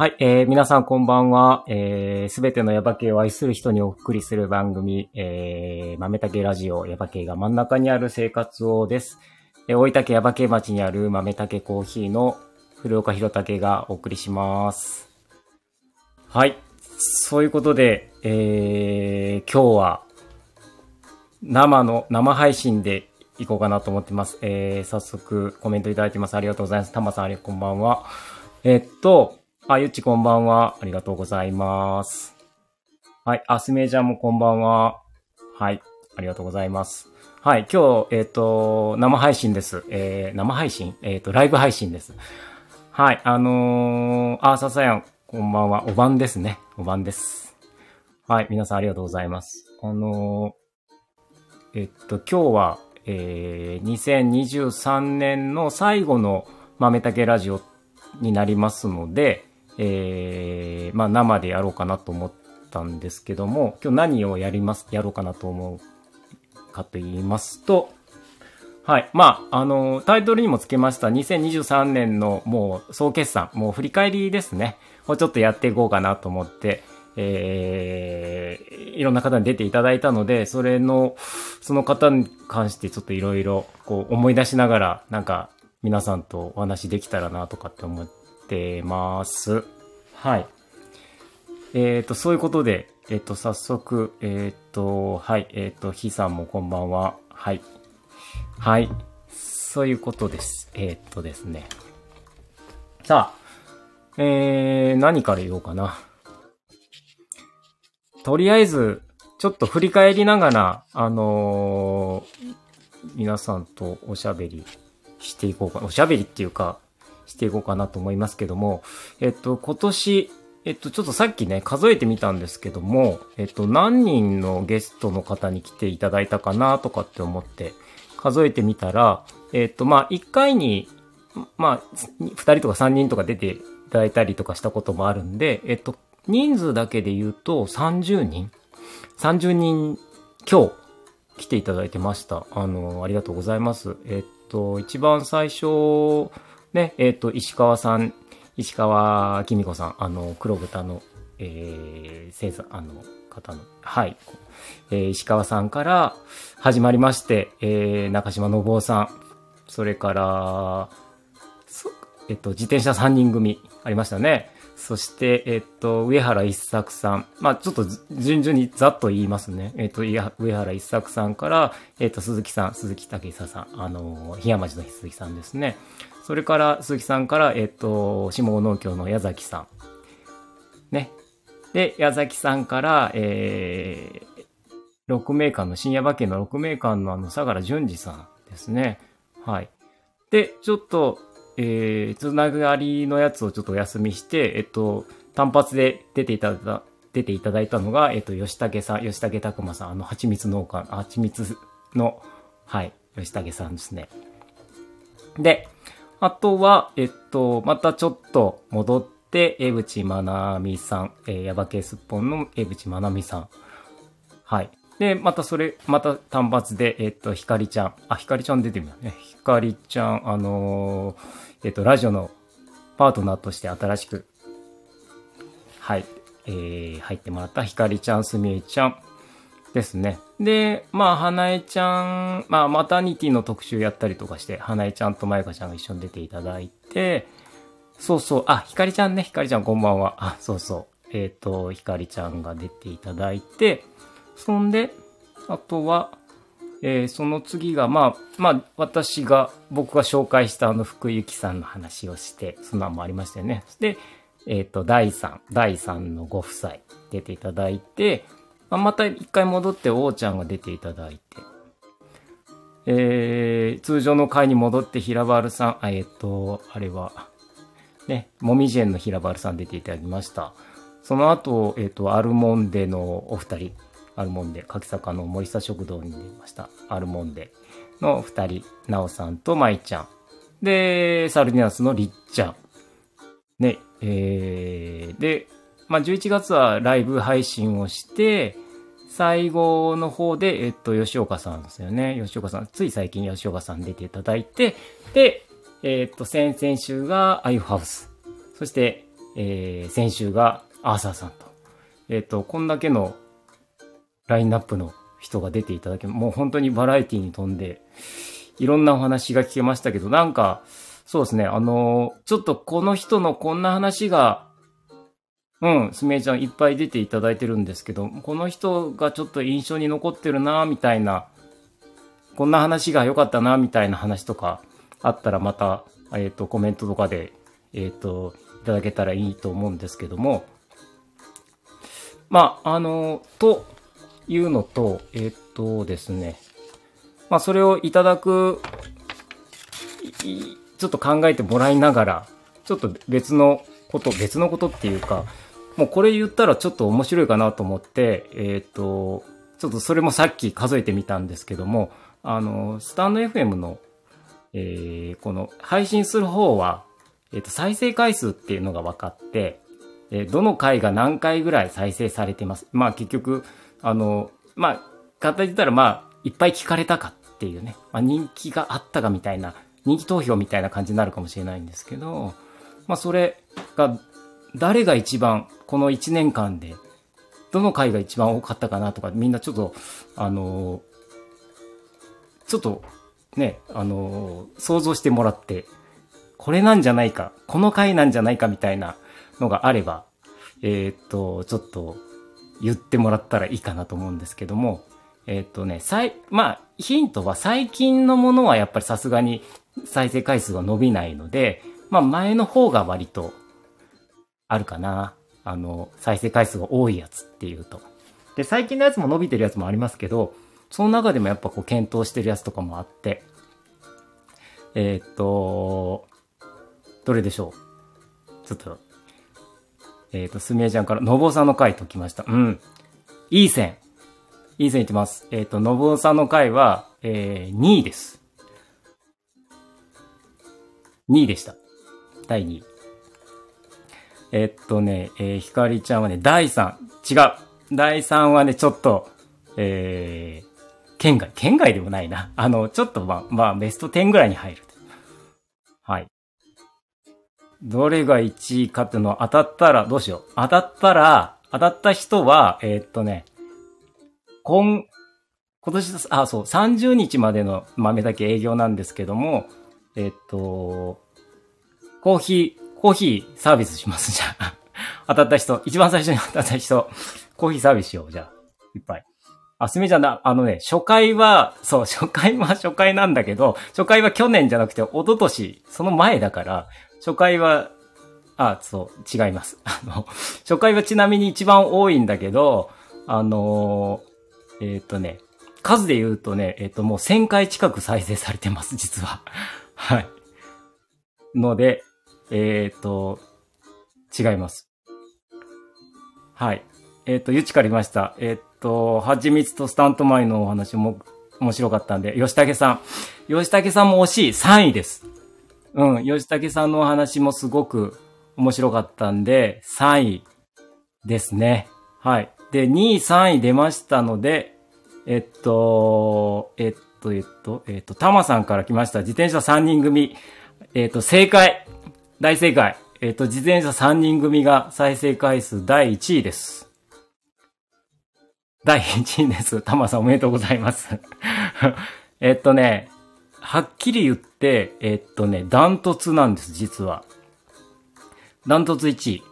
はい、えー、皆さんこんばんは。えー、すべてのヤバ系を愛する人にお送りする番組、えー、豆竹ラジオヤバ系が真ん中にある生活をです。えー、大分県ヤバ系町にある豆竹コーヒーの古岡弘武がお送りします。はい。そういうことで、えー、今日は生の、生配信で行こうかなと思ってます。えー、早速コメントいただいてます。ありがとうございます。たまさんありこんばんは。えっと、あ、ゆっちこんばんは。ありがとうございます。はい。あ、すめちゃんもこんばんは。はい。ありがとうございます。はい。今日、えっ、と、生配信です。えー、生配信？えっ、と、ライブ配信です。はい。あのー、あ、ささやん、こんばんは。お晩ですね。お晩です。はい。皆さんありがとうございます。あのー、えっと、今日は、えー、2023年の最後の豆竹ラジオになりますので、えー、まあ生でやろうかなと思ったんですけども、今日何をやります、やろうかなと思うかと言いますと、はい。まあ、あの、タイトルにもつけました2023年のもう総決算、もう振り返りですね。をちょっとやっていこうかなと思って、えー、いろんな方に出ていただいたので、それの、その方に関してちょっといろいろこう思い出しながら、なんか皆さんとお話できたらなとかって思ってます。はい。えっ、と、そういうことで、えっ、と、早速、えっ、と、はい、えっ、と、ひさんもこんばんは。はい。はい。そういうことです。えっ、とですね。さあ、えー、何から言おうかな。とりあえず、ちょっと振り返りながら、あのー皆さんとおしゃべりしていこうか、おしゃべりっていうか、していこうかなと思いますけども、えっと、今年、えっと、ちょっとさっきね、数えてみたんですけども、えっと、何人のゲストの方に来ていただいたかなとかって思って、数えてみたら、えっと、まあ、1回に、まあ、2人とか3人とか出ていただいたりとかしたこともあるんで、えっと、人数だけで言うと30人 ?30 人今日来ていただいてました。あの、ありがとうございます。えっと、一番最初、ね、えっと、石川さん、石川きみ子さん、あの、黒豚の、えー、生産、あの、方の、はい、えー石川さんから始まりまして、えー、中島信夫さん、それから、えっと、自転車3人組ありましたね。そして、えっと、上原一作さん。まあ、ちょっと順々にざっと言いますね。えっと、上原一作さんから、えっと、鈴木さん、鈴木武久さん、あの、檜山町の鈴木さんですね。それから、鈴木さんから、えっと、下農協の矢崎さん。ね。で、矢崎さんから、えー、六名館の、深夜馬券の六名館のあの、相良淳二さんですね。はい。で、ちょっと、えー、つながりのやつをちょっとお休みして、えっと、単発で出ていただいた、出ていただいたのが、えっと、吉武さん、吉武拓馬さん、あの、蜂蜜農家、蜂蜜の、はい、吉武さんですね。で、あとは、えっと、またちょっと戻って、江口まなみさん、えー、ヤバ系すっぽんの江口まなみさん。はい。で、またそれ、また単発で、えっと、ひかりちゃん。あ、ひかりちゃん出てるよね。ひかりちゃん、あのーえっと、ラジオのパートナーとして新しく、はい、えー、入ってもらったひかりちゃん、すみえちゃんですね。で、まあ、花江ちゃん、まあ、マタニティの特集やったりとかして、花江ちゃんとまゆかちゃんが一緒に出ていただいて、そうそう、あ、ひかりちゃんね、ひかりちゃんこんばんは。あ、そうそう。えっ、と、ひかりちゃんが出ていただいて、そんで、あとは、えーその次が、まあ、まあ、私が、僕が紹介したあの福幸さんの話をして、そんなんもありましたよね。で、えっ、と、第3、第3のご夫妻出ていただいて、まあ、また一回戻って、王ちゃんが出ていただいて、えー通常の会に戻って平原さん、えっ、と、あれは、ね、もみじ園の平原さん出ていただきました。その後、えっ、と、アルモンデのお二人、アルモンデ、柿坂の森下食堂に出ました。アルモンデの二人、なおさんとまいちゃん。で、サルディナスのりっちゃん。ね、えー、で、まあ、11月はライブ配信をして、最後の方で、えっと、吉岡さんですよね。吉岡さん、つい最近吉岡さん出ていただいて、で、えっと、先々週がアイフハウス。そして、えー、先週がアーサーさんと。えっ、と、こんだけのラインナップの人が出ていただけ、もう本当にバラエティに富んで、いろんなお話が聞けましたけど、なんか、そうですね、あの、ちょっとこの人のこんな話が、うん、すみえちゃんいっぱい出ていただいてるんですけど、この人がちょっと印象に残ってるな、みたいな、こんな話が良かったな、みたいな話とかあったらまた、えっ、ー、と、コメントとかで、えっ、ー、と、いただけたらいいと思うんですけども、まあ、あの、というのと、えっ、とですね、まあ、それをいただく、ちょっと考えてもらいながら、ちょっと別のこと、別のことっていうか、もうこれ言ったらちょっと面白いかなと思って、えっ、ー、と、ちょっとそれもさっき数えてみたんですけども、あの、スタンド FM の、えー、この配信する方は、えっ、ー、と、再生回数っていうのが分かって、えー、どの回が何回ぐらい再生されてます。まあ結局、あの、まあ、簡単に言ったらまあ、いっぱい聞かれたかっていうね、まあ人気があったかみたいな、人気投票みたいな感じになるかもしれないんですけど、まあそれが、誰が一番この1年間で、どの回が一番多かったかなとか、みんなちょっと、あのちょっと、ね、あの想像してもらって、これなんじゃないか、この回なんじゃないかみたいなのがあれば、えー、っと、ちょっと言ってもらったらいいかなと思うんですけども、えー、っとね、さい、まあ、ヒントは最近のものはやっぱりさすがに再生回数が伸びないので、まあ前の方が割とあるかな。あの、再生回数が多いやつっていうと。で、最近のやつも伸びてるやつもありますけど、その中でもやっぱこう検討してるやつとかもあって、えー、っと、どれでしょうちょっと、えー、っと、すみえちゃんから、のぼうさんの回ときました。うん。いい線。いい線いってます。えー、っと、のぼうさんの回は、えー、2位です。2位でした。第2位。えっとね、えー、ひかりちゃんはね、第3。違う。第3はね、ちょっと、えー、県外、県外でもないな。あの、ちょっとまあ、まあ、ベスト10ぐらいに入る。はい。どれが1位かっていうのは当たったら、どうしよう。当たったら、当たった人は、えー、っとね、今、今年、あ、そう、30日までの豆だけ営業なんですけども、えっと、コーヒー、コーヒーサービスします、じゃあ。当たった人、一番最初に 当たった人、コーヒーサービスしよう、じゃあ。いっぱい。あ、すみちゃんだ、あのね、初回は、そう、初回は初回なんだけど、初回は去年じゃなくて、一昨年、その前だから、初回は、あ、そう、違います。あの、初回はちなみに一番多いんだけど、あのー、えっ、ー、とね、数で言うとね、えっ、ー、と、もう1000回近く再生されてます、実は。はい。ので、えっ、ー、と、違います。はい。えっ、ー、と、ゆちかりました。えっ、ー、と、はちみつとスタントマイのお話も面白かったんで、吉武さん。吉武さんも惜しい。3位です。うん。吉武さんのお話もすごく面白かったんで、3位ですね。はい。で、2位、3位出ましたので、えっと、えっと、えっと、えっと、たまさんから来ました。自転車3人組。えっと、正解。大正解。えっ、ー、と、自転車3人組が再生回数第1位です。第1位です。たまさんおめでとうございます。えっとね、はっきり言って、えっとね、ダントツなんです、実は。ダントツ1位。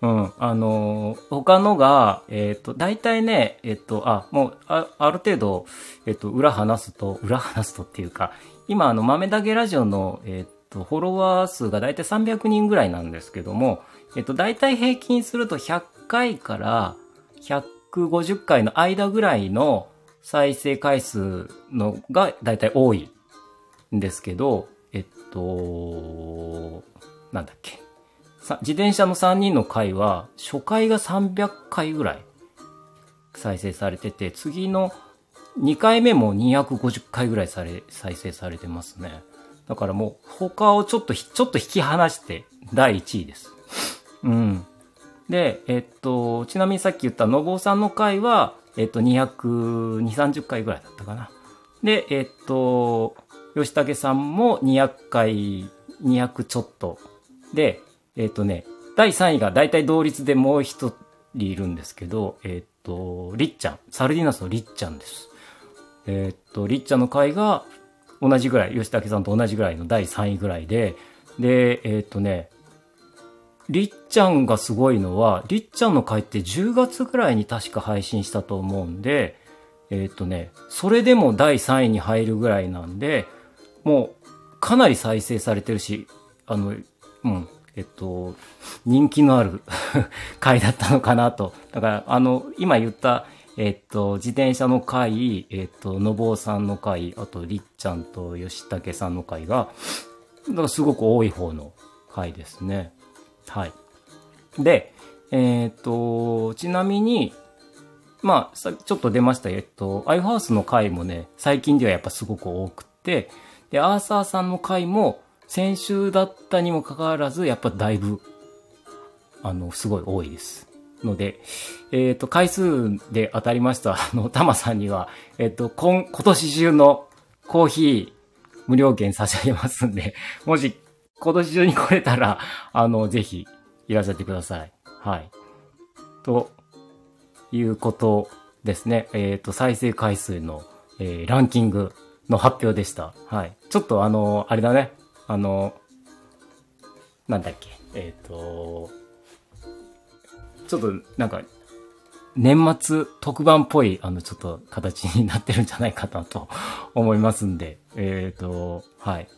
うん。あのー、他のが、えっ、と、大体ね、えっ、と、あ、もう、あある程度、えっ、と、裏話すと、裏話すとっていうか、今、あの、豆だけラジオの、えっ、と、フォロワー数がだいたい300人ぐらいなんですけども、えっと、だいたい平均すると100回から150回の間ぐらいの再生回数のがだいたい多いんですけど、えっと、なんだっけ。自転車の3人の回は、初回が300回ぐらい再生されてて、次の2回目も250回ぐらいされ、再生されてますね。だからもう他をちょっと、ちょっと引き離して第1位です。うん。で、えっと、ちなみにさっき言ったのぼうさんの回は、えっと、200、2、30回ぐらいだったかな。で、えっと、吉武さんも200回、200ちょっと。で、えっとね、第3位が大体同率でもう一人いるんですけど、えっ、と、りっちゃん。サルディナスのりっちゃんです。えっ、と、りっちゃんの回が同じぐらい、吉武さんと同じぐらいの第3位ぐらいで、で、えっ、とね、りっちゃんがすごいのは、りっちゃんの回って10月ぐらいに確か配信したと思うんで、えっ、とね、それでも第3位に入るぐらいなんで、もうかなり再生されてるし、あの、うん、えっと、人気のある 回だったのかなと。だから、あの、今言った、えっと、自転車の回、えっと、のぼうさんの回、あと、りっちゃんと吉武さんの回が、だからすごく多い方の回ですね。はい。で、えっと、ちなみに、まあ、ちょっと出ました、えっと、アイハウスの回もね、最近ではやっぱすごく多くて、で、アーサーさんの回も、先週だったにもかかわらず、やっぱだいぶ、あの、すごい多いです。ので、えっ、ー、と、回数で当たりました、あの、タマさんには、えっ、ー、と、今、今年中のコーヒー無料券差し上げますんで、もし今年中に来れたら、あの、ぜひいらっしゃってください。はい。ということですね。えっ、ー、と、再生回数の、えー、ランキングの発表でした。はい。ちょっとあの、あれだね。あの、なんだっけ、えっ、ー、と、ちょっとなんか、年末特番っぽい、あの、ちょっと形になってるんじゃないかなと思いますんで、えっ、ー、と、はい。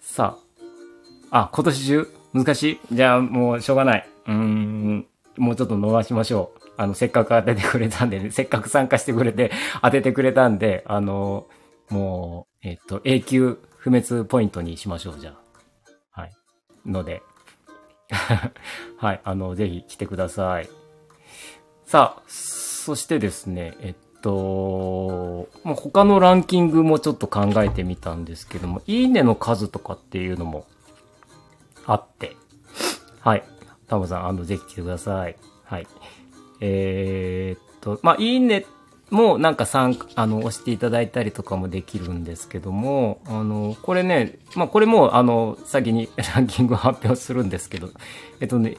さあ、あ、今年中？難しい？じゃあもうしょうがない。うーん、もうちょっと伸ばしましょう。あの、せっかく当ててくれたんで、ね、せっかく参加してくれて当ててくれたんで、あの、もう、えっ、ー、と、永久不滅ポイントにしましょう、じゃあ。はい。ので。はい。あの、ぜひ来てください。さあ、そしてですね、えっと、まあ、他のランキングもちょっと考えてみたんですけども、いいねの数とかっていうのもあって、はい。タモさん、あの、ぜひ来てください。はい。えー、っと、まあ、いいねってもなんか参、あの、押していただいたりとかもできるんですけども、あの、これね、まあこれも、あの、先に ランキング発表するんですけど、えっとね、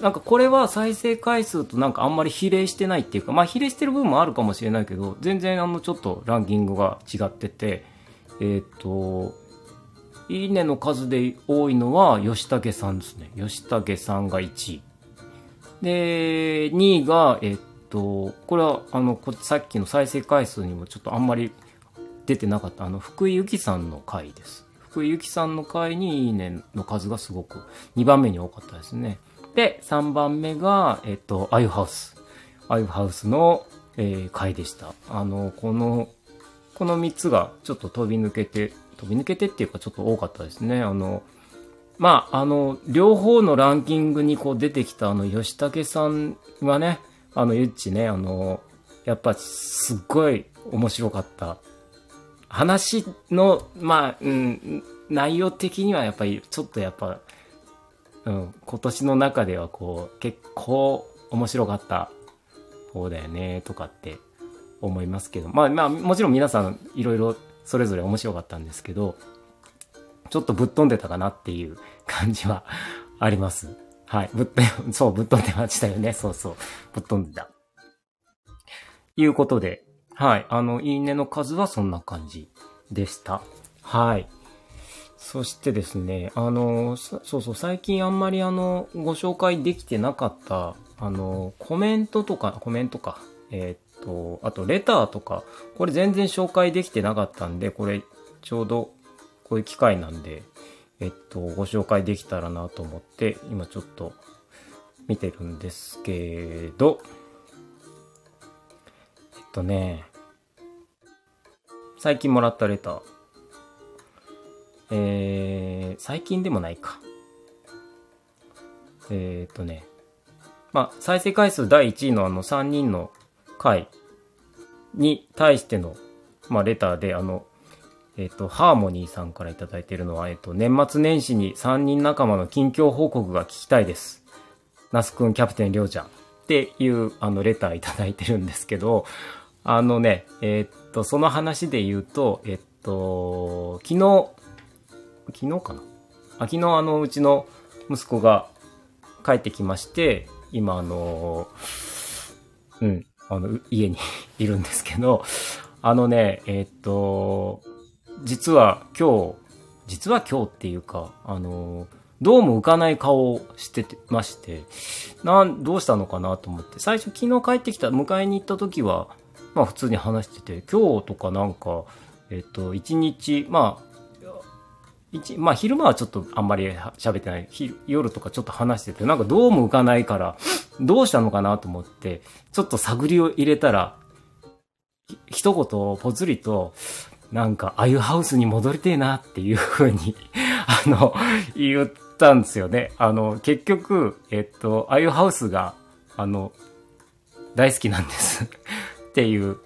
なんかこれは再生回数となんかあんまり比例してないっていうか、まあ比例してる部分もあるかもしれないけど、全然あのちょっとランキングが違ってて、えっ、と、いいねの数で多いのは吉武さんですね。吉武さんが1位。で、2位が、えっ、と、とこれは、あの、さっきの再生回数にもちょっとあんまり出てなかった、あの、福井由紀さんの回です。福井由紀さんの回にいいねの数がすごく2番目に多かったですね。で、3番目が、えっと、アイハウス。アイハウスの、えー、回でした。あの、この、この3つがちょっと飛び抜けて、飛び抜けてっていうかちょっと多かったですね。あの、まあ、あの、両方のランキングにこう出てきたあの、吉武さんはね、あの、ゆっちね、あの、やっぱすっごい面白かった。話の、まあ、うん、内容的にはやっぱりちょっとやっぱ、うん、今年の中ではこう、結構面白かった方だよね、とかって思いますけど。まあまあ、もちろん皆さんいろいろそれぞれ面白かったんですけど、ちょっとぶっ飛んでたかなっていう感じはあります。はい。ぶっ、そう、ぶっ飛んでましたよね。そうそう。ぶっ飛んでた。いうことで、はい。あの、いいねの数はそんな感じでした。はい。そしてですね、あの、そうそう、最近あんまりあの、ご紹介できてなかった、あの、コメントとか、コメントか、えー、っと、あとレターとか、これ全然紹介できてなかったんで、これちょうどこういう機会なんで、えっと、ご紹介できたらなと思って、今ちょっと見てるんですけど、えっとね、最近もらったレター。えー、最近でもないか。えー、っとね、まあ、再生回数第1位のあの3人の回に対しての、まあ、レターで、あの、えっ、と、ハーモニーさんからいただいているのは、えっ、と、年末年始に3人仲間の近況報告が聞きたいです。ナスくん、キャプテン、りょうちゃん。っていう、あの、レターいただいてるんですけど、あのね、えっ、と、その話で言うと、えっ、と、昨日、昨日かな？あ昨日あの、うちの息子が帰ってきまして、今あの、うん、あの、家に いるんですけど、あのね、え、っと、実は今日、実は今日っていうか、あの、どうも浮かない顔をしてまして、なん、どうしたのかなと思って、最初昨日帰ってきた、迎えに行った時は、まあ普通に話してて、今日とかなんか、えっと、一日、まあ、一まあ昼間はちょっとあんまり喋ってない。夜とかちょっと話してて、なんかどうも浮かないから、どうしたのかなと思って、ちょっと探りを入れたら、一言ぽつりと、なんか、ああいうハウスに戻りてえなっていう風に あの、言ったんですよね。あの、結局、えっと、ああいうハウスが、あの、大好きなんですっていう、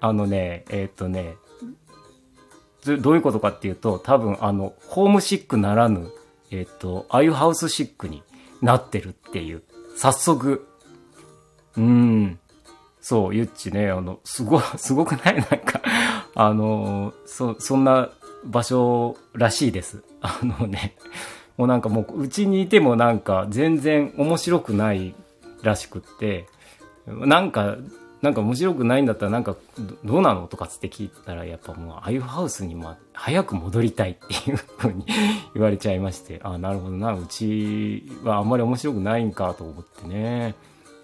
あのね、えっとね、どういうことかっていうと、多分あの、ホームシックならぬ、えっ、と、ああいうハウスシックになってるっていう。早速。うん。そう、ゆっちね、あの、すご、すごくない？なんかあの、そ、そんな場所らしいです。あのね、もうなんかもう、うちにいてもなんか全然面白くないらしくって、なんかなんか面白くないんだったらなんかどうなの？とかつって聞いたらやっぱもうああいうハウスにも早く戻りたいっていうふうに 言われちゃいましてああなるほどなうちはあんまり面白くないんかと思ってね。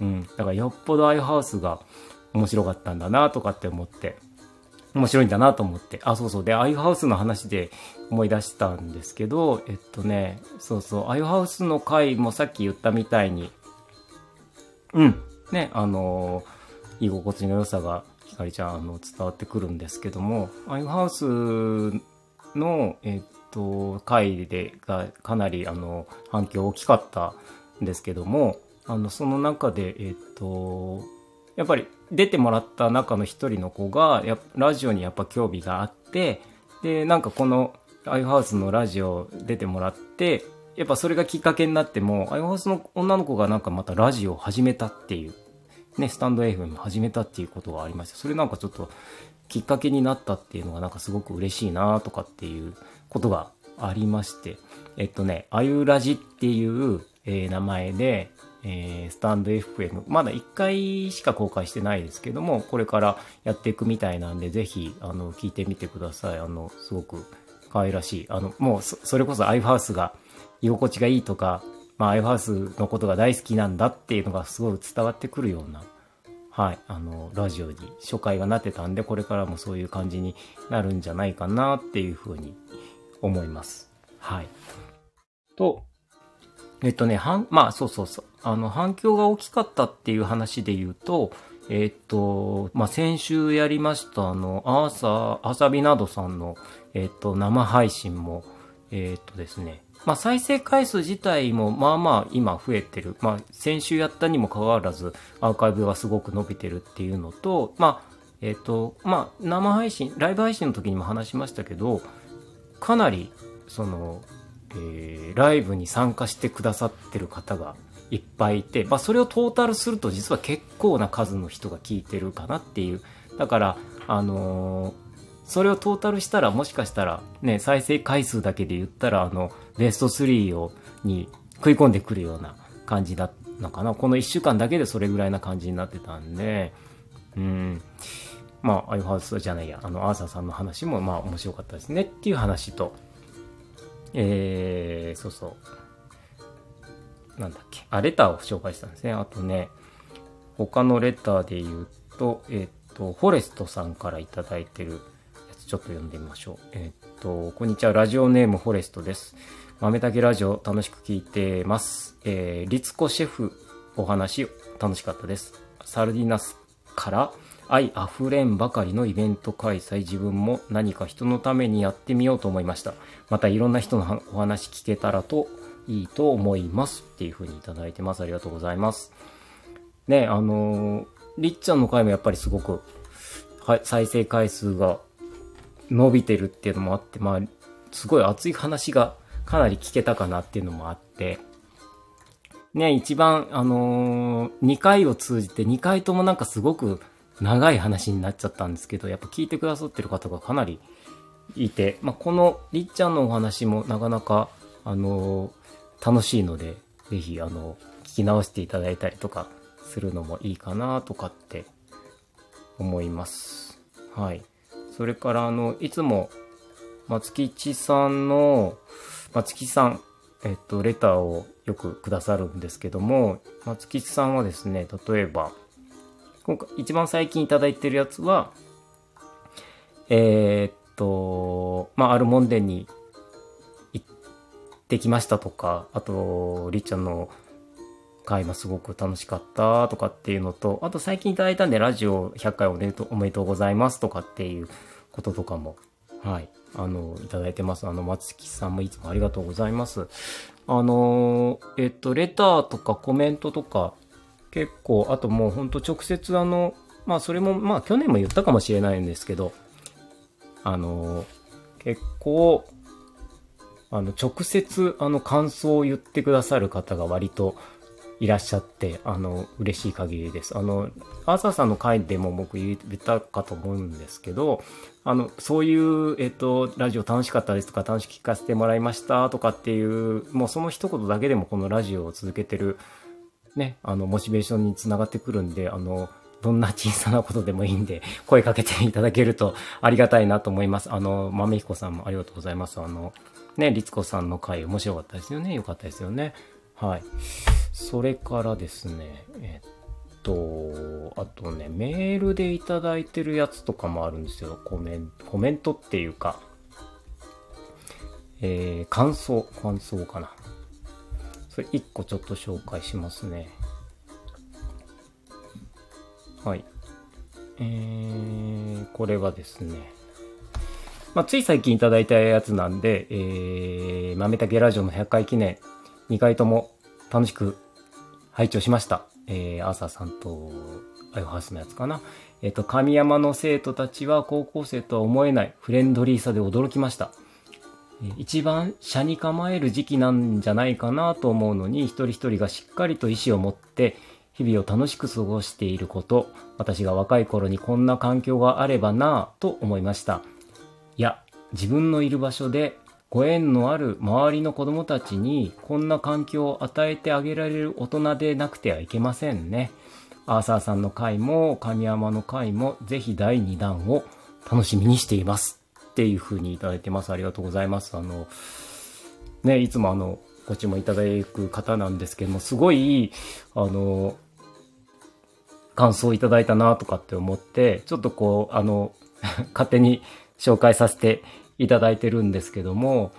うん。だからよっぽどああいうハウスが面白かったんだなとかって思って。面白いんだなと思って。あそうそう。でああいうハウスの話で思い出したんですけどえっとねそうそう。ああいうハウスの回もさっき言ったみたいにうん。ねあのー居心地の良さがひかりちゃんあの伝わってくるんですけどもアイハウスの、えっと回でがかなりあの反響大きかったんですけどもあのその中でえっとやっぱり出てもらった中の一人の子がやラジオにやっぱ興味があってでなんかこのアイハウスのラジオ出てもらってやっぱそれがきっかけになってもアイハウスの女の子がなんかまたラジオを始めたっていうね、スタンド FM 始めたっていうことがありました。それなんかちょっときっかけになったっていうのがなんかすごく嬉しいなとかっていうことがありまして、えっとね、あゆラジっていう、えー、名前で、えー、スタンド FM、まだ1回しか公開してないですけども、これからやっていくみたいなんで、ぜひ、あの、聞いてみてください。あの、すごく可愛らしい。あの、もうそ、それこそアイフハウスが居心地がいいとか、まあ、アイファースのことが大好きなんだっていうのがすごい伝わってくるような、はい、あの、ラジオに初回がなってたんで、これからもそういう感じになるんじゃないかなっていうふうに思います。はい。と、えっとね、はん、まあ、そうそうそう。あの、反響が大きかったっていう話で言うと、えっと、まあ、先週やりました、あの、アーサー、アサビなどさんの、えっと、生配信も、えっとですね、まあ、再生回数自体もまあまあ今増えてる。まあ、先週やったにもかかわらずアーカイブがすごく伸びてるっていうのと、まあ、えっ、と、まあ、生配信、ライブ配信の時にも話しましたけど、かなり、その、えー、ライブに参加してくださってる方がいっぱいいて、まあ、それをトータルすると実は結構な数の人が聞いてるかなっていう。だから、あのー、それをトータルしたらもしかしたらね、再生回数だけで言ったらあの、ベスト3を、に食い込んでくるような感じだったのかな。この1週間だけでそれぐらいな感じになってたんで、うん。まあ、アイフハウスじゃないや、あの、アーサーさんの話もまあ面白かったですねっていう話と、えー、そうそう。なんだっけ。あ、レターを紹介したんですね。あとね、他のレターで言うと、えっ、と、フォレストさんから頂いてるやつちょっと読んでみましょう。えー、っと、こんにちは。ラジオネームフォレストです。豆竹ラジオ楽しく聞いてます。えー、リツコシェフお話楽しかったです。サルディナスから愛あふれんばかりのイベント開催自分も何か人のためにやってみようと思いました。またいろんな人のお話聞けたらといいと思いますっていうふうにいただいてます。ありがとうございます。ね、あのー、りっちゃんの回もやっぱりすごく、は、再生回数が伸びてるっていうのもあって、まあ、すごい熱い話がかなり聞けたかなっていうのもあって、ね、一番、あのー、2回を通じて2回ともなんかすごく長い話になっちゃったんですけど、やっぱ聞いてくださってる方がかなりいて、まあ、このりっちゃんのお話もなかなか、あのー、楽しいので、ぜひ、あの、聞き直していただいたりとかするのもいいかなとかって思います。はい。それから、あの、いつも、松吉さんの、松吉さん、えっと、レターをよくくださるんですけども、松吉さんはですね、例えば、今回、一番最近いただいてるやつは、えー、っと、まあ、ある門殿に行ってきましたとか、あと、りっちゃんの回もすごく楽しかったとかっていうのと、あと最近いただいたんでラジオ100回おめでとうおめでとうございますとかっていうこととかも、はい、あの、いただいてます。あの、松木さんもいつもありがとうございます。あの、えっと、レターとかコメントとか、結構、あともうほんと直接あの、まあそれも、まあ去年も言ったかもしれないんですけど、あの、結構、あの、直接あの感想を言ってくださる方が割といらっしゃって、あの、嬉しい限りです。あの、アーサーさんの回でも僕言ったかと思うんですけど、あの、そういう、えっと、ラジオ楽しかったですとか、楽しく聞かせてもらいましたとかっていう、もうその一言だけでもこのラジオを続けてる、ね、あの、モチベーションにつながってくるんで、あの、どんな小さなことでもいいんで、声かけていただけるとありがたいなと思います。あの、豆彦さんもありがとうございます。あの、ね、律子さんの回面白かったですよね。よかったですよね。はい。それからですね、えっと、あとね、メールでいただいてるやつとかもあるんですよ。コメント、コメントっていうか、えー、感想、感想かな。それ1個ちょっと紹介しますね。はい。えー、これはですね、まあ、つい最近いただいたやつなんで、えー、豆竹ラジオの100回記念、2回とも楽しく拝聴しました。えー、アーサーさんと、アイハウスのやつかな。えっ、ー、と、神山の生徒たちは高校生とは思えないフレンドリーさで驚きました。一番車に構える時期なんじゃないかなと思うのに、一人一人がしっかりと意志を持って、日々を楽しく過ごしていること、私が若い頃にこんな環境があればなぁと思いました。いや、自分のいる場所でご縁のある周りの子供たちにこんな環境を与えてあげられる大人でなくてはいけませんね。アーサーさんの回も神山の回もぜひ第2弾を楽しみにしています。っていう風にいただいてます。ありがとうございます。あの、ね、いつもあの、ご注文いただく方なんですけども、すごい、あの、感想いただいたなとかって思って、ちょっとこう、あの、勝手に紹介させていただいてるんですけども、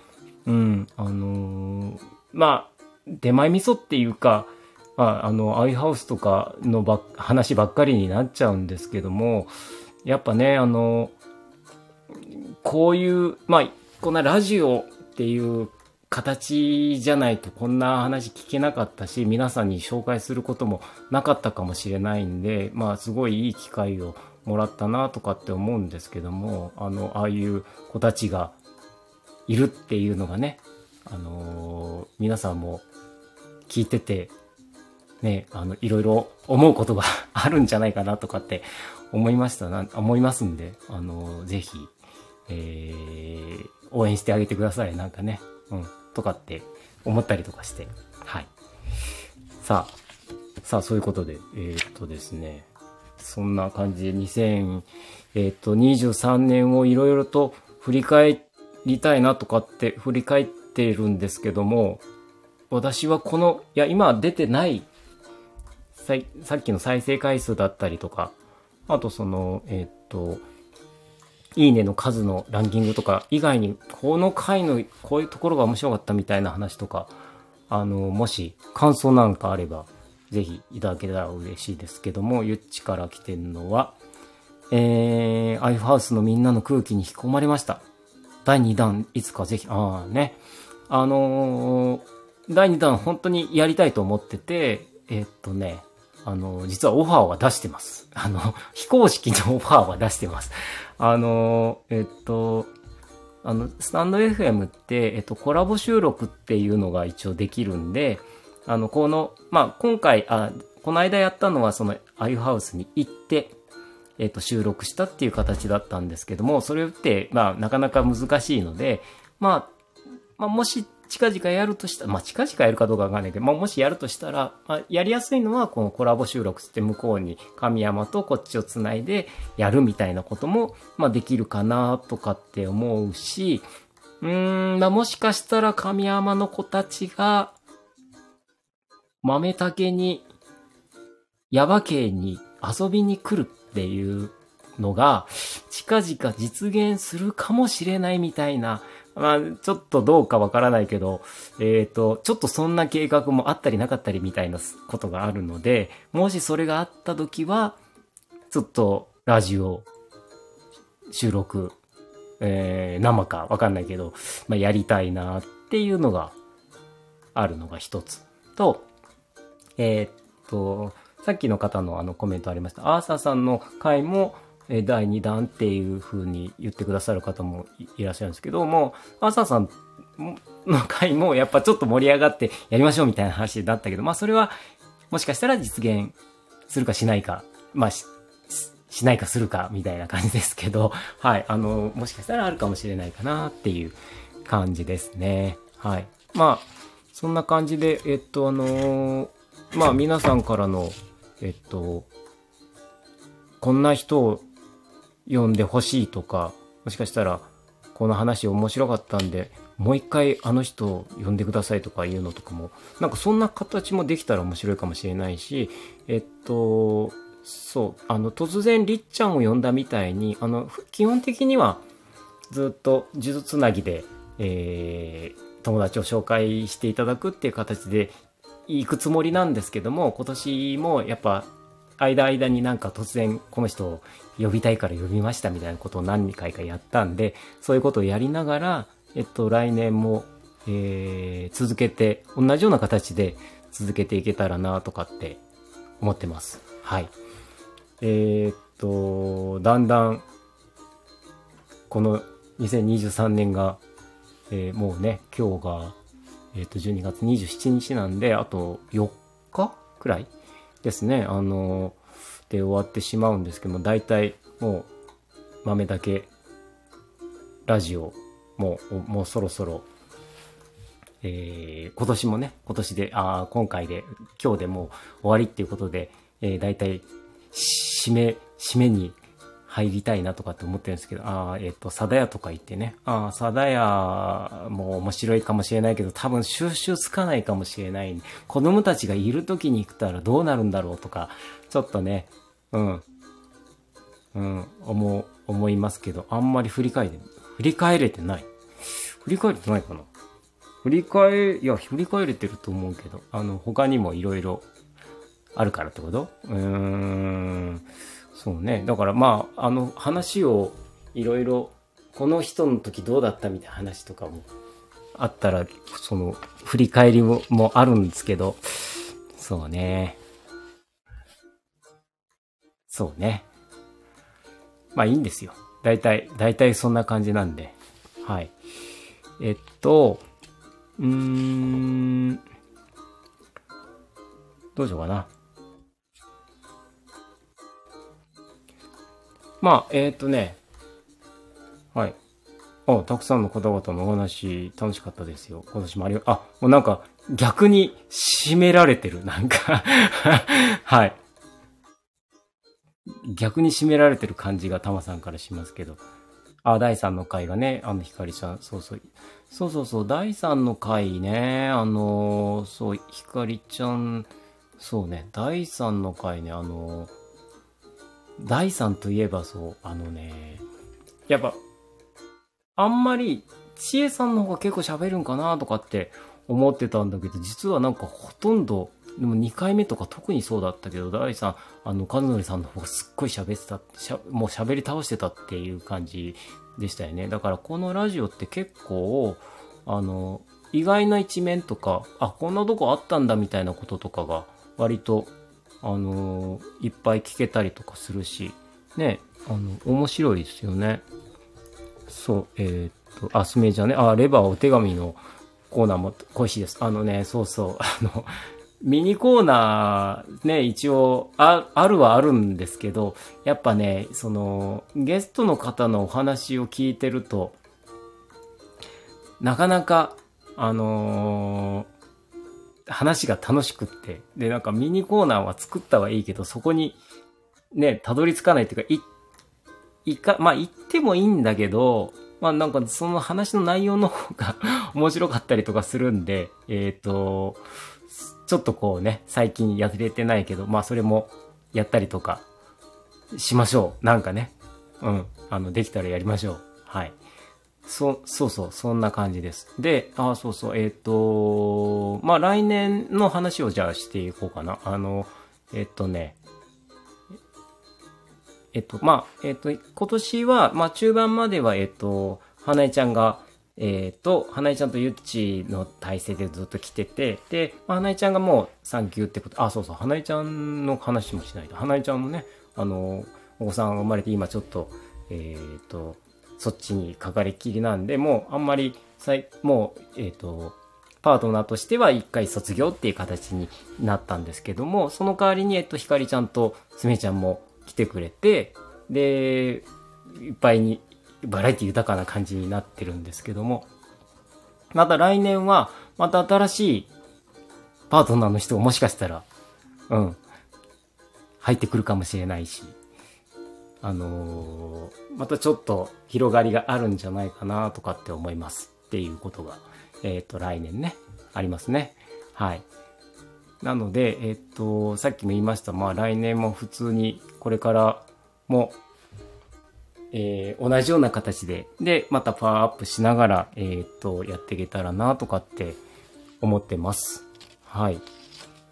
うん、あのー、まあ、手前味噌っていうか、まあ、あの、アイハウスとかのば話ばっかりになっちゃうんですけども、やっぱね、あの、こういう、まあ、こんなラジオっていう形じゃないとこんな話聞けなかったし、皆さんに紹介することもなかったかもしれないんで、まあすごいいい機会をもらったなとかって思うんですけども、あの、ああいう子たちがいるっていうのがね、あのー、皆さんも聞いてて、ね、あの、いろいろ思うことが あるんじゃないかなとかって思いましたな、思いますんで、あのー、ぜひ、えー、応援してあげてください。なんかね。うん。とかって思ったりとかして。はい。さあ、さあ、そういうことで、えー、っとですね、そんな感じで2000、えー、っと、23年をいろいろと振り返りたいなとかって振り返ってるんですけども、私はこの、いや、今出てない、ささっきの再生回数だったりとか、あとその、えー、っと、いいねの数のランキングとか以外に、この回のこういうところが面白かったみたいな話とか、あの、もし感想なんかあれば、ぜひいただけたら嬉しいですけども、ゆっちから来てるのは、えー、アイフハウスのみんなの空気に引き込まれました。第2弾、いつかぜひ、ああね。あのー、第2弾本当にやりたいと思ってて、えー、っとね、あの、実はオファーは出してます。あの、非公式のオファーは出してます。あの、えっと、あの、スタンド FM って、えっと、コラボ収録っていうのが一応できるんで、あの、この、まあ、今回、あ、この間やったのは、その、アイハウスに行って、えっと、収録したっていう形だったんですけども、それって、まあ、なかなか難しいので、まあ、まあ、もし近々やるとしたら、まあ、近々やるかどうかわかんないけど、まあ、もしやるとしたら、まあ、やりやすいのは、このコラボ収録って向こうに神山とこっちをつないでやるみたいなことも、まあ、できるかなとかって思うし、うーん、まあ、もしかしたら神山の子たちが、豆竹に、ヤバ系に遊びに来るっていうのが、近々実現するかもしれないみたいな、まあ、ちょっとどうかわからないけど、えっ、ー、と、ちょっとそんな計画もあったりなかったりみたいなことがあるので、もしそれがあった時は、ちょっとラジオ収録、えー、生かわかんないけど、まあ、やりたいなっていうのがあるのが一つ。と、えっ、と、さっきの方のあのコメントありました。アーサーさんの回も、第2弾っていう風に言ってくださる方もいらっしゃるんですけども、アーサーさんの回もやっぱちょっと盛り上がってやりましょうみたいな話だったけど、まあそれはもしかしたら実現するかしないか、まあし、しないかするかみたいな感じですけど、はい、あの、もしかしたらあるかもしれないかなっていう感じですね。はい。まあ、そんな感じで、えっと、あのまあ皆さんからの、えっと、こんな人を読んでほしいとか、もしかしたら、この話面白かったんで、もう一回あの人を呼んでくださいとかいうのとかも、なんかそんな形もできたら面白いかもしれないし、えっと、そう、あの、突然りっちゃんを呼んだみたいに、あの、基本的にはずっと呪術つなぎで、えー、友達を紹介していただくっていう形で行くつもりなんですけども、今年もやっぱ間間になんか突然この人を呼びたいから呼びましたみたいなことを何回かやったんで、そういうことをやりながら、えっと、来年も、えー、続けて、同じような形で続けていけたらなとかって思ってます。はい。えー、っと、だんだん、この2023年が、えー、もうね、今日が、えっと、12月27日なんで、あと4日くらいですね、あの、で終わってしまうんですけども、大体もう豆だけラジオもう、もうそろそろ、えー、今年もね、今年で、あ今回で、今日でもう終わりっていうことで、えー、大体、締め、締めに入りたいなとかって思ってるんですけど、ああ、えっ、ー、と、サダヤとか行ってね、ああ、サダヤも面白いかもしれないけど、多分収集つかないかもしれない。子供たちがいる時に行ったらどうなるんだろうとか、ちょっとね、うん、うん、思う、思いますけど、あんまり振り返れ、振り返れてない。振り返れてないかな振り返、いや、振り返れてると思うけど、あの、他にもいろいろあるからってこと？うーん。そうね。だからまあ、あの話をいろいろ、この人の時どうだったみたいな話とかもあったら、その、振り返りももあるんですけど、そうね。そうね。まあいいんですよ。大体、大体そんな感じなんで。はい。えっと、うーん、どうしようかな。まあ、えっ、ー、とね、はい。あ、たくさんの方々のお話、楽しかったですよ。今年もありが、あ、もうなんか、逆に締められてる。なんか はい。逆に締められてる感じがタマさんからしますけど。あ、第3の回がね、あの、ひかりちゃん、そうそう。そうそうそう、第3の回ね、あの、そう、ひかりちゃん、そうね、第3の回ね、あの、第3といえばそう、あのね、やっぱ、あんまり、ちえさんの方が結構喋るんかなとかって思ってたんだけど、実はなんかほとんど、でも2回目とか特にそうだったけど、第3、あの、和則さんの方がすっごい喋ってた、しゃもう喋り倒してたっていう感じでしたよね。だからこのラジオって結構、あの、意外な一面とか、あ、こんなとこあったんだみたいなこととかが割とあのいっぱい聞けたりとかするし、ね、あの、面白いですよね。そう、えー、っと、あ、スメジャーね、あ、レバーお手紙のコーナーも恋しいです。あのね、そうそう、あの、ミニコーナーね、一応あ、あるはあるんですけど、やっぱね、その、ゲストの方のお話を聞いてると、なかなかあのー、話が楽しくって、で、なんかミニコーナーは作ったはいいけど、そこに、ね、たどり着かないっていうか、い、いか、まあ、言ってもいいんだけど、まあなんかその話の内容の方が 面白かったりとかするんで、えっ、ー、と、ちょっとこうね、最近やれてないけど、まあそれもやったりとかしましょう。なんかね。うん。あの、できたらやりましょう。はい。そ、そうそう、そんな感じです。で、あ、そうそう、えっ、ー、と、まあ来年の話をじゃあしていこうかな。あの、えっ、ー、とね、えっと、まあ、えっと、今年は、まあ、中盤までは、えっと、花江ちゃんが、えっと、花江ちゃんとゆっちの体制でずっと来てて、で、まあ、花江ちゃんがもう産休ってこと、あ、そうそう、花江ちゃんの話もしないと。花江ちゃんもね、あの、お子さんが生まれて今ちょっと、えっと、そっちにかかりきりなんで、もうあんまり、もう、えっと、パートナーとしては一回卒業っていう形になったんですけども、その代わりに、えっと、ひかりちゃんとすめちゃんも来てくれて、で、いっぱいにバラエティ豊かな感じになってるんですけども、また来年は、また新しいパートナーの人がもしかしたら、うん、入ってくるかもしれないし、あのー、またちょっと広がりがあるんじゃないかなとかって思いますっていうことが、えっ、ー、と、来年ね、ありますね。はい。なので、えっ、ー、と、さっきも言いました、まあ来年も普通にこれからも、え、同じような形で、で、またパワーアップしながら、え、っと、やっていけたらなとかって思ってます。はい。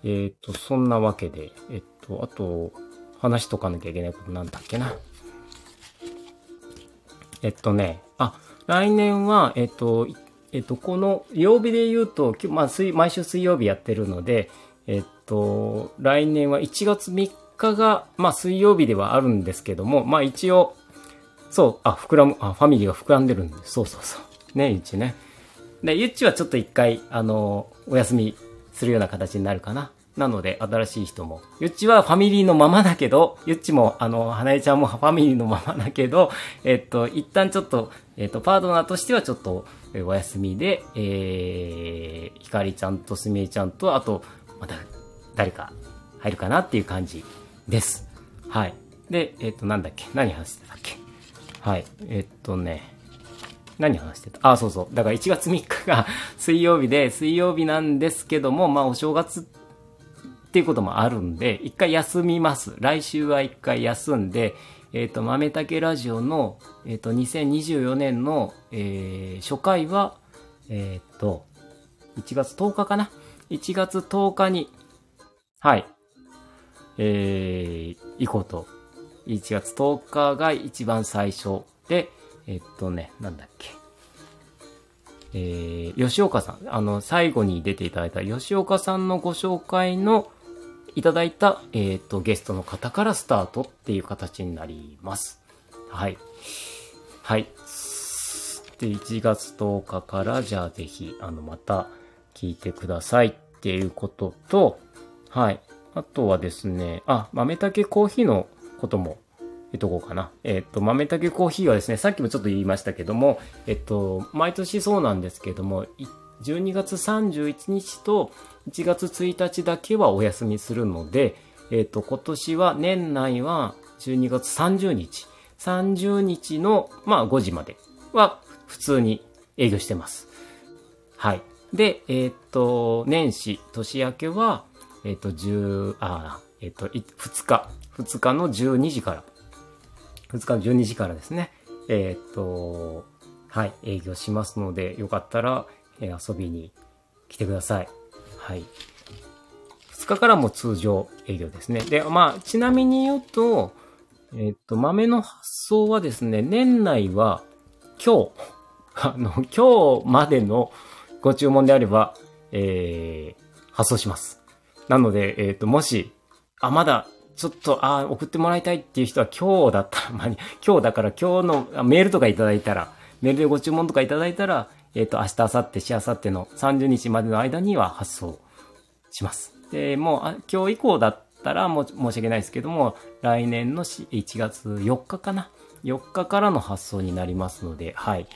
え、っと、そんなわけで、えっと、あと、話しとかなきゃいけないことなんだっけな。えっとね、あ、来年は、えっと、えっと、この曜日で言うと、まあ、毎週水曜日やってるので、えっと、来年は1月3日が、まあ、水曜日ではあるんですけども、まあ、一応、そう、あ、膨らむ、あ、ファミリーが膨らんでるんで、そうそうそう。ね、ゆっちね。で、ゆっちはちょっと一回、あの、お休みするような形になるかな。なので、新しい人も。ゆっちはファミリーのままだけど、ゆっちも、あの、花江ちゃんもファミリーのままだけど、えっと、一旦ちょっと、えっと、パートナーとしてはちょっと、お休みで、えー、ひかりちゃんとすみえちゃんと、あと、また、誰か入るかなっていう感じです。はい。で、えっ、と、なんだっけ？何話してたっけ？はい。えっ、とね、何話してた？あ、そうそう。だから1月3日が 水曜日で、水曜日なんですけども、まあお正月ってっていうこともあるんで、一回休みます。来週は一回休んで、えっ、ー、と、豆竹ラジオの、えっ、ー、と、2024年の、えー、初回は、えっ、と、1月10日かな ?1 月10日に、はい、えー、行こうと。1月10日が一番最初で、えっとね、なんだっけ。えー、吉岡さん、あの、最後に出ていただいた吉岡さんのご紹介のいただいた、えっ、と、ゲストの方からスタートっていう形になります。はい。はい。で、1月10日から、じゃあぜひ、あの、また聞いてくださいっていうことと、はい。あとはですね、あ、豆竹コーヒーのことも言っとこうかな。えっ、と、豆竹コーヒーはですね、さっきもちょっと言いましたけども、えっと、毎年そうなんですけども、12月31日と1月1日だけはお休みするので、えっと、今年は年内は12月30日、30日の、まあ5時までは普通に営業してます。はい。で、えっと、年始、年明けは、えっ、ー、と、10、あ、えっ、と、2日、2日の12時から、2日の12時からですね、えっ、と、はい、営業しますので、よかったら、え遊びに来てください。はい。2日からも通常営業ですね。で、まあ、ちなみに言うと、えっ、と、豆の発送はですね、年内は今日、あの、今日までのご注文であれば、えー、発送します。なので、えっ、と、もし、あ、まだ、ちょっと、あ、送ってもらいたいっていう人は今日だったら、まあ、今日だから今日のメールとかいただいたら、メールでご注文とかいただいたら、えっ、ー、と、明日、明後日、しあさっての30日までの間には発送します。で、もう、あ今日以降だったら、もう申し訳ないですけども、来年の1月4日かな？4日からの発送になりますので、はい。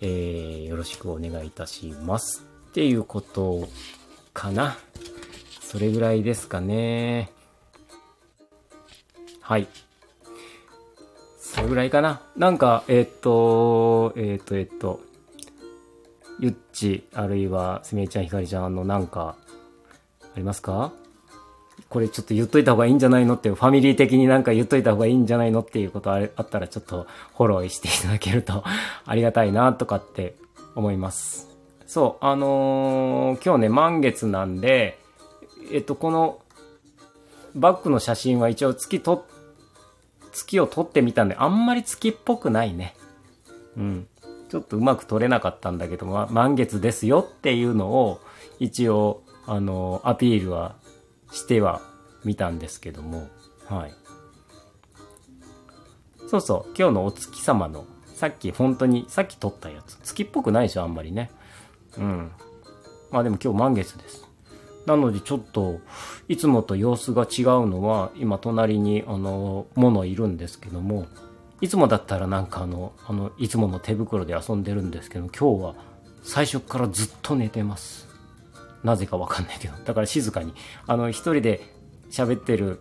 えー、よろしくお願いいたします。っっていうことかな？それぐらいですかね。はい。それぐらいかな？なんか、えっ、と、えっ、と、えっ、と、ゆっち、あるいは、すみれちゃん、ひかりちゃんのなんか、ありますか？これちょっと言っといた方がいいんじゃないのっていう、ファミリー的になんか言っといた方がいいんじゃないのっていうことああったらちょっとフォローしていただけると ありがたいなとかって思います。そう、あのー、今日ね、満月なんで、えっと、このバッグの写真は一応月と、月を撮ってみたんで、あんまり月っぽくないね。うん。ちょっとうまく撮れなかったんだけど、ま、満月ですよっていうのを、一応、あの、アピールはしてはみたんですけども、はい。そうそう、今日のお月様の、さっき本当に、さっき撮ったやつ。月っぽくないでしょ、あんまりね。うん。まあでも今日満月です。なのでちょっと、いつもと様子が違うのは、今隣に、あの、ものいるんですけども、いつもだったらなんかあの、あの、いつもの手袋で遊んでるんですけど、今日は最初からずっと寝てます。なぜかわかんないけど。だから静かに。あの、一人で喋ってる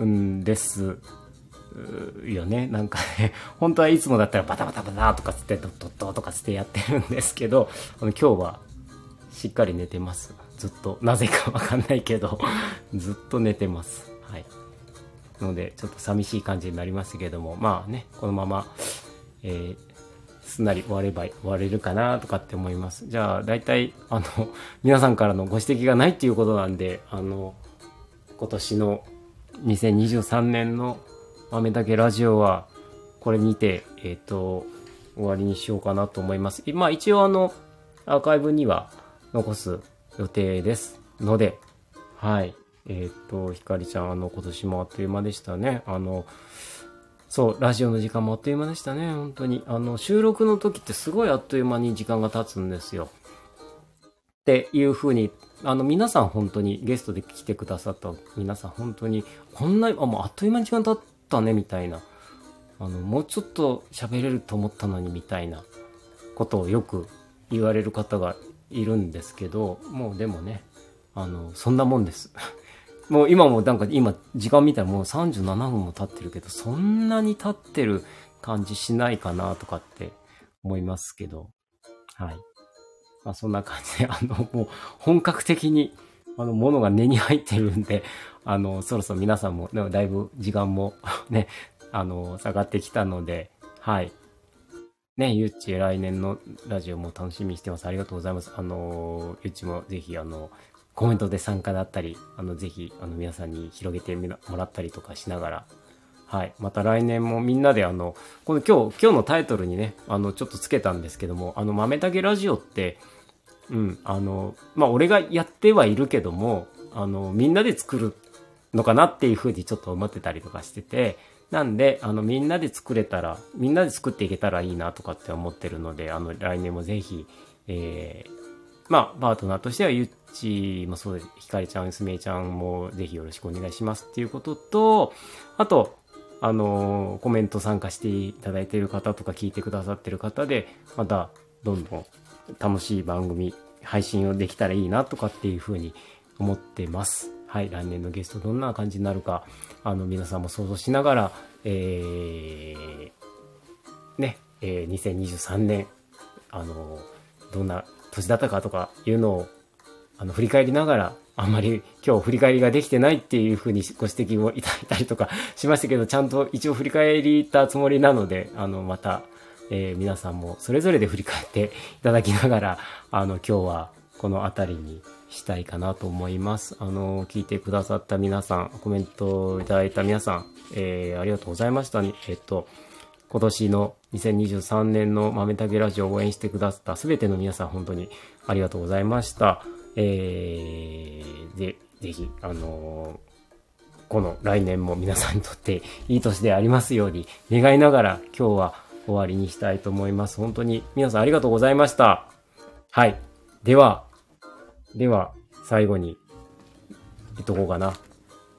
んですよね。なんかね、本当はいつもだったらバタバタバタとかつって、ドッドッドとかつってやってるんですけど、あの今日はしっかり寝てます。ずっと。なぜかわかんないけど、ずっと寝てます。はい。ので、ちょっと寂しい感じになりますけども、まあね、このまま、えー、すんなり終われば、終われるかなとかって思います。じゃあ、大体、あの、皆さんからのご指摘がないっていうことなんで、あの、今年の2023年の豆だけラジオは、これにて、えっ、ー、と、終わりにしようかなと思います。まあ一応あの、アーカイブには残す予定ですので、はい。えっ、と、ひかりちゃん、あの、今年もあっという間でしたね。あの、そう、ラジオの時間もあっという間でしたね、本当に。あの、収録の時ってすごいあっという間に時間が経つんですよ。っていう風に、あの、皆さん本当にゲストで来てくださった皆さん本当に、こんな、あ、もうあっという間に時間経ったね、みたいな。あの、もうちょっと喋れると思ったのに、みたいなことをよく言われる方がいるんですけど、もうでもね、あの、そんなもんです。もう今もなんか今時間見たらもう37分も経ってるけど、そんなに経ってる感じしないかなとかって思いますけど、はい。まあそんな感じで、あの、もう本格的に、あの、ものが根に入ってるんで、あの、そろそろ皆さんも、だいぶ時間も ね、あの、下がってきたので、はい。ね、ゆっち来年のラジオも楽しみにしてます。ありがとうございます。あの、ゆっちもぜひ、あの、コメントで参加だったり、あの、ぜひ、あの、皆さんに広げてもらったりとかしながら、はい。また来年もみんなであの、この今日、今日のタイトルにね、あの、ちょっとつけたんですけども、あの、豆たけラジオって、うん、あの、まあ、俺がやってはいるけども、あの、みんなで作るのかなっていうふうにちょっと思ってたりとかしてて、なんで、あの、みんなで作れたら、みんなで作っていけたらいいなとかって思ってるので、あの、来年もぜひ、えー、まあ、パートナーとしてはゆっちもそうです。ひかりちゃん、すめちゃんもぜひよろしくお願いしますっていうことと、あと、あのー、コメント参加していただいている方とか聞いてくださってる方で、また、どんどん楽しい番組、配信をできたらいいなとかっていうふうに思ってます。はい、来年のゲストどんな感じになるか、あの、皆さんも想像しながら、えー、ね、えー、2023年、あの、どんな年だったかとかいうのをあの振り返りながらあんまり今日振り返りができてないっていうふうにご指摘をいただいたりとか しましたけどちゃんと一応振り返りたつもりなのであのまた、えー、皆さんもそれぞれで振り返っていただきながらあの今日はこの辺りにしたいかなと思います。あの、聞いてくださった皆さん、コメントいただいた皆さん、えー、ありがとうございましたね。えっと、今年の2023年の豆たけラジオを応援してくださったすべての皆さん本当にありがとうございました。えー、で、ぜひ、あのー、この来年も皆さんにとっていい年でありますように願いながら今日は終わりにしたいと思います。本当に皆さんありがとうございました。はい。では、では、最後に言っとこうかな。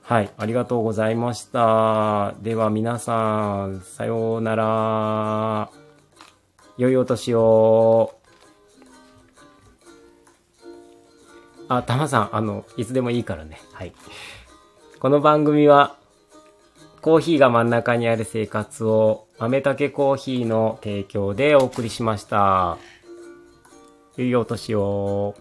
はい、ありがとうございました。では皆さん、さようなら。良いお年を。あ、たまさん、あの、いつでもいいからね。はい。この番組は、コーヒーが真ん中にある生活を、豆竹コーヒーの提供でお送りしました。良いお年を。